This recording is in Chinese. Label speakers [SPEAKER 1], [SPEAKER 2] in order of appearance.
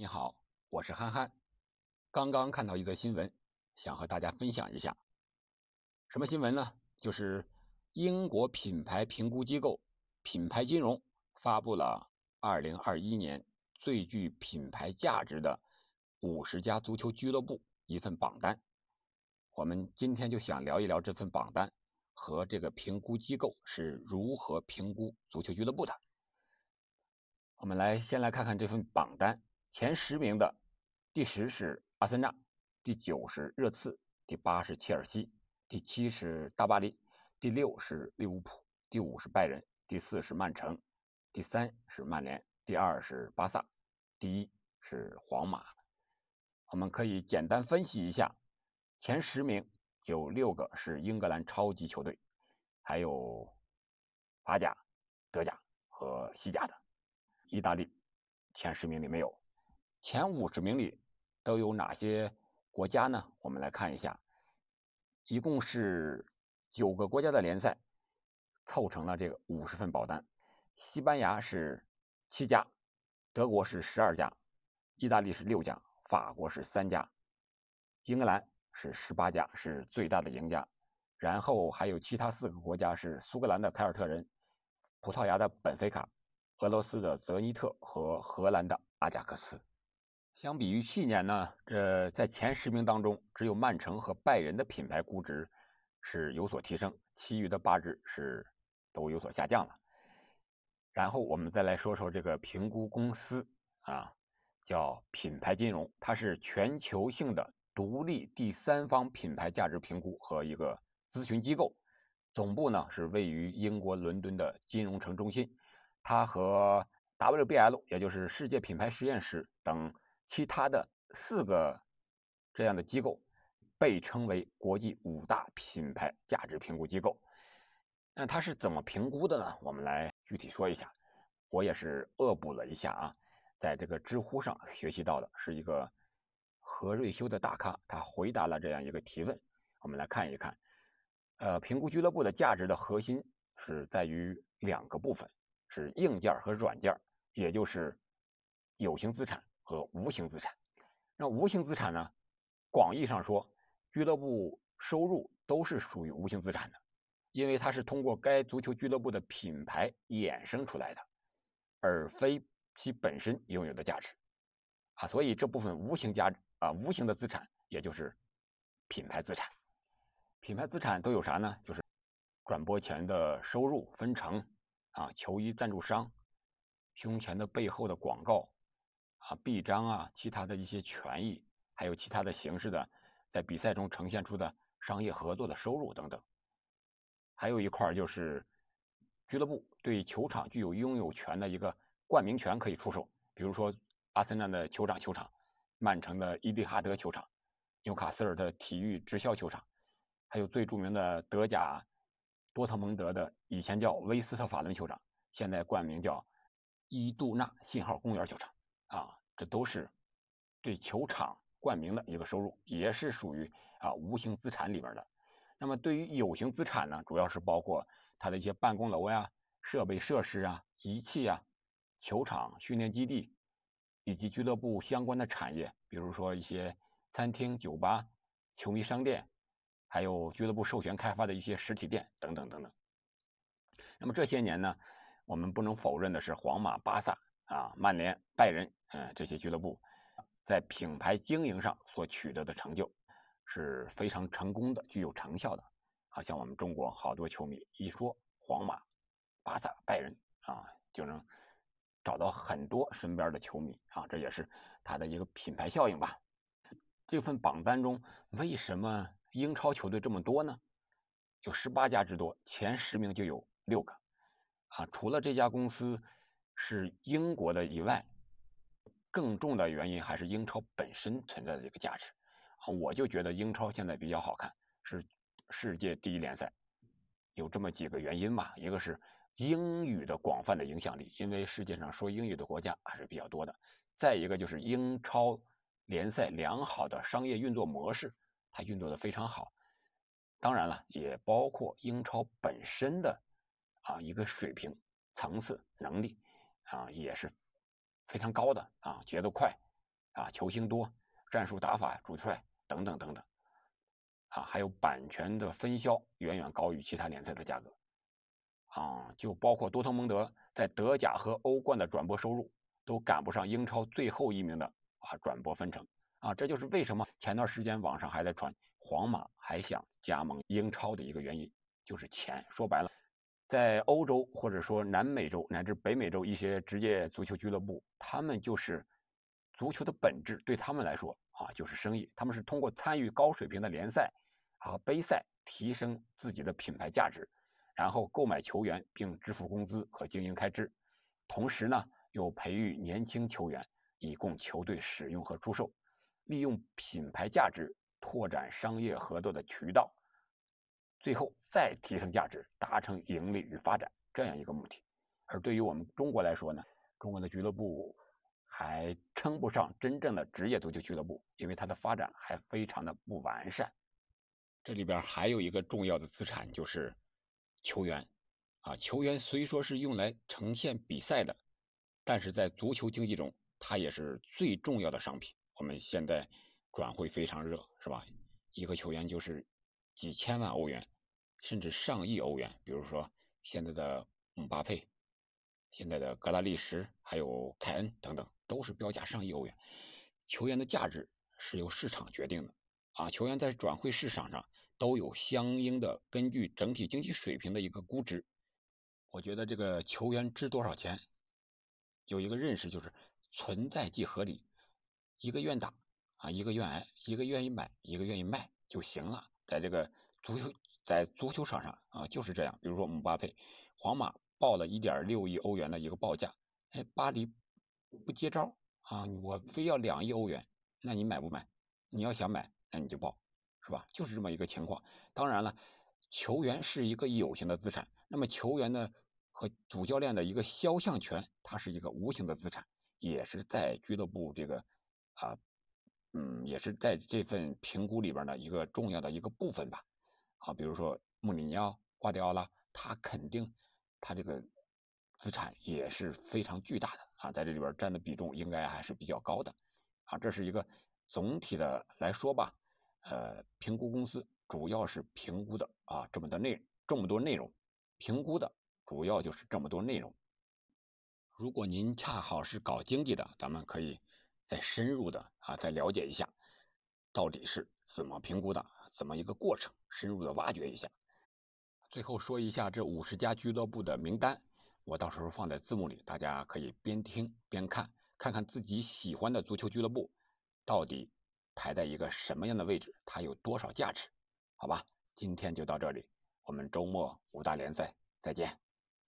[SPEAKER 1] 你好，我是憨憨。刚刚看到一则新闻，想和大家分享一下。什么新闻呢？就是英国品牌评估机构品牌金融发布了2021年最具品牌价值的50家足球俱乐部一份榜单。我们今天就想聊一聊这份榜单和这个评估机构是如何评估足球俱乐部的。我们来先来看看这份榜单。前十名的，第十是阿森纳，第九是热刺，第八是切尔西，第七是大巴黎，第六是利物浦，第五是拜仁，第四是曼城，第三是曼联，第二是巴萨，第一是皇马。我们可以简单分析一下，前十名有六个是英格兰超级球队，还有法甲、德甲和西甲的，意大利前十名里没有。前五十名里都有哪些国家呢？我们来看一下，一共是九个国家的联赛凑成了这个五十份保单。西班牙是七家，德国是十二家，意大利是六家，法国是三家，英格兰是十八家，是最大的赢家。然后还有其他四个国家是苏格兰的凯尔特人、葡萄牙的本菲卡、俄罗斯的泽尼特和荷兰的阿贾克斯。相比于去年呢，这在前十名当中，只有曼城和拜仁的品牌估值是有所提升，其余的八支是都有所下降了。然后我们再来说说这个评估公司啊，叫品牌金融，它是全球性的独立第三方品牌价值评估和一个咨询机构，总部呢是位于英国伦敦的金融城中心，它和 WBL 也就是世界品牌实验室等。其他的四个这样的机构被称为国际五大品牌价值评估机构。那它是怎么评估的呢？我们来具体说一下。我也是恶补了一下啊，在这个知乎上学习到的，是一个何瑞修的大咖，他回答了这样一个提问。我们来看一看，呃，评估俱乐部的价值的核心是在于两个部分，是硬件和软件，也就是有形资产。和无形资产，那无形资产呢？广义上说，俱乐部收入都是属于无形资产的，因为它是通过该足球俱乐部的品牌衍生出来的，而非其本身拥有的价值啊。所以这部分无形价啊，无形的资产，也就是品牌资产。品牌资产都有啥呢？就是转播权的收入分成啊，球衣赞助商，胸前的背后的广告。啊，臂章啊，其他的一些权益，还有其他的形式的，在比赛中呈现出的商业合作的收入等等。还有一块就是俱乐部对球场具有拥有权的一个冠名权可以出售，比如说阿森纳的酋长球场、曼城的伊蒂哈德球场、纽卡斯尔的体育直销球场，还有最著名的德甲多特蒙德的以前叫威斯特法伦球场，现在冠名叫伊杜纳信号公园球场。啊，这都是对球场冠名的一个收入，也是属于啊无形资产里边的。那么对于有形资产呢，主要是包括它的一些办公楼呀、设备设施啊、仪器啊、球场、训练基地，以及俱乐部相关的产业，比如说一些餐厅、酒吧、球迷商店，还有俱乐部授权开发的一些实体店等等等等。那么这些年呢，我们不能否认的是，皇马、巴萨。啊，曼联、拜仁，嗯，这些俱乐部在品牌经营上所取得的成就是非常成功的，具有成效的。好，像我们中国好多球迷一说皇马、巴萨、拜仁啊，就能找到很多身边的球迷啊，这也是它的一个品牌效应吧。这份榜单中，为什么英超球队这么多呢？有十八家之多，前十名就有六个。啊，除了这家公司。是英国的以外，更重的原因还是英超本身存在的这个价值啊！我就觉得英超现在比较好看，是世界第一联赛，有这么几个原因吧。一个是英语的广泛的影响力，因为世界上说英语的国家还是比较多的；再一个就是英超联赛良好的商业运作模式，它运作的非常好。当然了，也包括英超本身的啊一个水平、层次、能力。啊，也是非常高的啊，节奏快，啊，球星多，战术打法主帅等等等等，啊，还有版权的分销远远高于其他联赛的价格，啊，就包括多特蒙德在德甲和欧冠的转播收入都赶不上英超最后一名的啊转播分成，啊，这就是为什么前段时间网上还在传皇马还想加盟英超的一个原因，就是钱。说白了，在欧洲或者说南美洲乃至北美洲一些职业足球俱乐部，他们就是。足球的本质对他们来说啊，就是生意。他们是通过参与高水平的联赛和杯赛，提升自己的品牌价值，然后购买球员并支付工资和经营开支，同时呢，又培育年轻球员以供球队使用和出售，利用品牌价值拓展商业合作的渠道，最后再提升价值，达成盈利与发展这样一个目的。而对于我们中国来说呢，中国的俱乐部。还称不上真正的职业足球俱乐部，因为它的发展还非常的不完善。这里边还有一个重要的资产就是球员，啊，球员虽说是用来呈现比赛的，但是在足球经济中，它也是最重要的商品。我们现在转会非常热，是吧？一个球员就是几千万欧元，甚至上亿欧元。比如说现在的姆巴佩，现在的格拉利什，还有凯恩等等。都是标价上亿欧元，球员的价值是由市场决定的啊！球员在转会市场上都有相应的根据整体经济水平的一个估值。我觉得这个球员值多少钱，有一个认识就是存在即合理，一个愿打啊，一个愿挨，一个愿意买，一个愿意卖就行了。在这个足球在足球场上啊，就是这样。比如说姆巴佩，皇马报了一点六亿欧元的一个报价，哎，巴黎。不接招啊！我非要两亿欧元，那你买不买？你要想买，那你就报，是吧？就是这么一个情况。当然了，球员是一个有形的资产，那么球员呢和主教练的一个肖像权，它是一个无形的资产，也是在俱乐部这个啊，嗯，也是在这份评估里边的一个重要的一个部分吧。啊，比如说穆里尼奥、瓜迪奥拉，他肯定他这个资产也是非常巨大的。啊，在这里边占的比重应该还是比较高的，啊，这是一个总体的来说吧，呃，评估公司主要是评估的啊这么的内这么多内容，评估的主要就是这么多内容。如果您恰好是搞经济的，咱们可以再深入的啊再了解一下，到底是怎么评估的，怎么一个过程，深入的挖掘一下。最后说一下这五十家俱乐部的名单。我到时候放在字幕里，大家可以边听边看，看看自己喜欢的足球俱乐部到底排在一个什么样的位置，它有多少价值？好吧，今天就到这里，我们周末五大联赛再见。